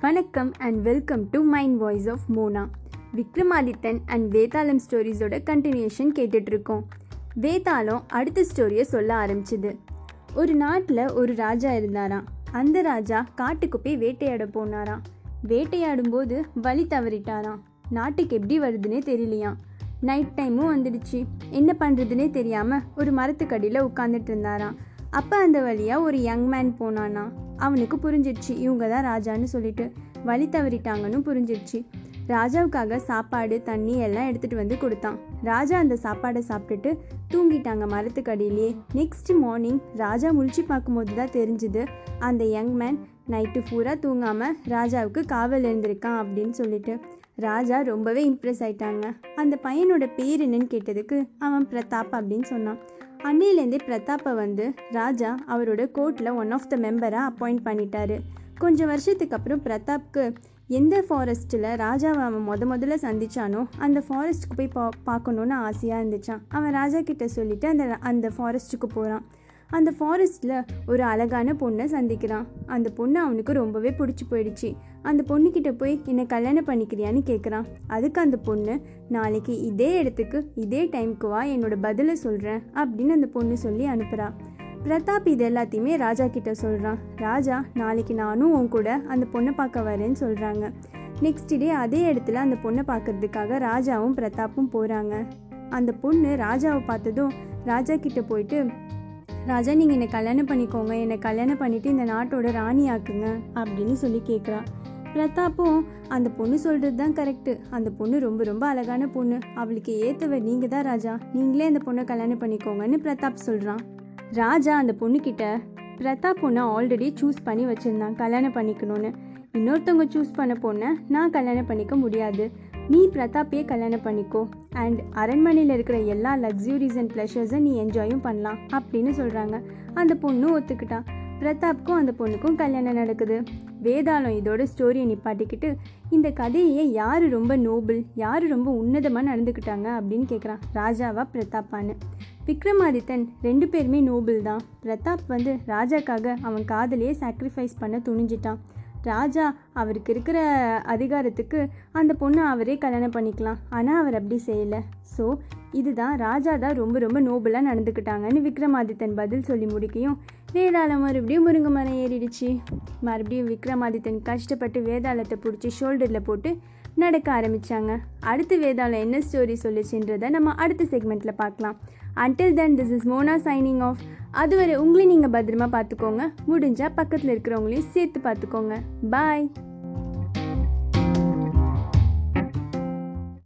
வணக்கம் and welcome to mind voice of Mona Vikramadithan and Vetalam ஸ்டோரிஸோட continuation கேட்டுட்ருக்கோம் வேதாளம் அடுத்த ஸ்டோரியை சொல்ல ஆரம்பிச்சுது. ஒரு நாட்டில் ஒரு ராஜா இருந்தாராம். அந்த ராஜா காட்டுக்கு போய் வேட்டையாட போனாராம். வேட்டையாடும் போது வழி தவறிட்டாராம். நாட்டுக்கு எப்படி வருதுன்னே தெரியலையாம். நைட் டைமும் வந்துடுச்சு. என்ன பண்ணுறதுனே தெரியாமல் ஒரு மரத்துக்கடியில் உட்காந்துட்டு இருந்தாராம். அப்போ அந்த வழியாக ஒரு யங் மேன் போனானா? அவனுக்கு புரிஞ்சிடுச்சு. இவங்க தான் ராஜான்னு சொல்லிட்டு வழி தவறிட்டாங்கன்னு புரிஞ்சிடுச்சு. ராஜாவுக்காக சாப்பாடு தண்ணி எல்லாம் எடுத்துகிட்டு வந்து கொடுத்தான். ராஜா அந்த சாப்பாடை சாப்பிட்டுட்டு தூங்கிட்டாங்க மரத்துக்கடியிலேயே நெக்ஸ்ட் மார்னிங் ராஜா முழிச்சு பார்க்கும்போது தான் தெரிஞ்சுது அந்த யங் மேன் நைட்டு பூரா தூங்காமல் ராஜாவுக்கு காவல் இருந்திருக்கான் அப்படின்னு சொல்லிட்டு. ராஜா ரொம்பவே இம்ப்ரெஸ் ஆயிட்டாங்க. அந்த பையனோட பேர் என்னன்னு கேட்டதுக்கு அவன் பிரதாப் அப்படின்னு சொன்னான். அன்னையிலேருந்து பிரதாப்பை வந்து ராஜா அவரோட கோர்ட்டில் ஒன் ஆஃப் த மெம்பராக அப்பாயிண்ட் பண்ணிட்டாரு. கொஞ்சம் வருஷத்துக்கு அப்புறம் பிரதாப்க்கு எந்த ஃபாரஸ்ட்டில் ராஜாவை அவன் முத முதல்ல சந்திச்சானோ அந்த ஃபாரஸ்ட்டுக்கு போய் பா பார்க்கணுன்னு ஆசையாக இருந்துச்சான் அவன் ராஜா கிட்ட சொல்லிட்டு அந்த அந்த ஃபாரஸ்ட்டுக்கு போகிறான் அந்த ஃபாரஸ்ட்டில் ஒரு அழகான பொண்ணை சந்திக்கிறான். அந்த பொண்ணு அவனுக்கு ரொம்பவே பிடிச்சி போயிடுச்சு. அந்த பொண்ணுக்கிட்ட போய் என்னை கல்யாணம் பண்ணிக்கிறியான்னு கேட்குறான் அதுக்கு அந்த பொண்ணு நாளைக்கு இதே இடத்துக்கு இதே டைமுக்கு வா என்னோட பதிலை சொல்கிறேன் அப்படின்னு அந்த பொண்ணு சொல்லி அனுப்புகிறா பிரதாப் இது எல்லாத்தையுமே ராஜா கிட்ட சொல்கிறான் ராஜா நாளைக்கு நானும் உன் கூட அந்த பொண்ணை பார்க்க வரேன்னு சொல்கிறாங்க நெக்ஸ்ட் டே அதே இடத்துல அந்த பொண்ணை பார்க்கறதுக்காக ராஜாவும் பிரதாப்பும் போகிறாங்க அந்த பொண்ணு ராஜாவை பார்த்ததும் ராஜா கிட்ட போயிட்டு ராஜா நீங்கள் என்னை கல்யாணம் பண்ணிக்கோங்க. என்னை கல்யாணம் பண்ணிவிட்டு இந்த நாட்டோட ராணி ஆக்குங்க அப்படின்னு சொல்லி கேட்குறா பிரதாப்பும் அந்த பொண்ணு சொல்கிறது தான் கரெக்டு அந்த பொண்ணு ரொம்ப ரொம்ப அழகான பொண்ணு. அவளுக்கு ஏற்றவர் நீங்கள் தான் ராஜா. நீங்களே அந்த பொண்ணை கல்யாணம் பண்ணிக்கோங்கன்னு பிரதாப் சொல்கிறான் ராஜா அந்த பொண்ணுக்கிட்ட பிரதாப் பொண்ணை ஆல்ரெடி சூஸ் பண்ணி வச்சுருந்தான். கல்யாணம் பண்ணிக்கணும்னு. இன்னொருத்தவங்க சூஸ் பண்ண பொண்ணை நான் கல்யாணம் பண்ணிக்க முடியாது. நீ பிரதாப்பையே கல்யாணம் பண்ணிக்கோ. அண்ட் அரண்மனையில் இருக்கிற எல்லா லக்ஸுரிஸ் அண்ட் ப்ளஷர்ஸை நீ என்ஜாயும் பண்ணலாம் அப்படின்னு சொல்கிறாங்க அந்த பொண்ணும் ஒத்துக்கிட்டான் பிரதாப்க்கும் அந்த பொண்ணுக்கும் கல்யாணம் நடக்குது. வேதாளம் இதோட ஸ்டோரியை நிப்பாட்டிக்கிட்டு இந்த கதையை யார் ரொம்ப நோபல் யார் ரொம்ப உன்னதமாக நடந்துக்கிட்டாங்க அப்படின்னு கேட்குறான் ராஜாவா பிரதாப்பான்னு. விக்ரமாதித்தன் ரெண்டு பேருமே நோபல் தான். பிரதாப் வந்து ராஜாக்காக அவன் காதலையே சாக்ரிஃபைஸ் பண்ண துணிஞ்சிட்டான். ராஜா அவருக்கு இருக்கிற அதிகாரத்துக்கு அந்த பொண்ணை அவரே கல்யாணம் பண்ணிக்கலாம். ஆனால் அவர் அப்படி செய்யலை. ஸோ இதுதான் ராஜா தான் ரொம்ப ரொம்ப நோபலாக நடந்துக்கிட்டாங்கன்னு விக்ரமாதித்தன் பதில் சொல்லி முடிக்கையும் வேதாளம் மறுபடியும் முருங்கை மரம் ஏறிடுச்சு. மறுபடியும் விக்ரமாதித்தன் கஷ்டப்பட்டு வேதாளத்தை பிடிச்சி ஷோல்டரில் போட்டு நடக்க ஆரம்பித்தாங்க அடுத்து வேதாளம் என்ன ஸ்டோரி சொல்லிச்சுன்றதை நம்ம அடுத்த செக்மெண்ட்டில் பார்க்கலாம். Until then this is Mona signing off அதுவரை உங்களையும் நீங்கள் பத்திரமா பார்த்துக்கோங்க. முடிஞ்சால் பக்கத்தில் இருக்கிறவங்களையும் சேர்த்து பார்த்துக்கோங்க. பாய்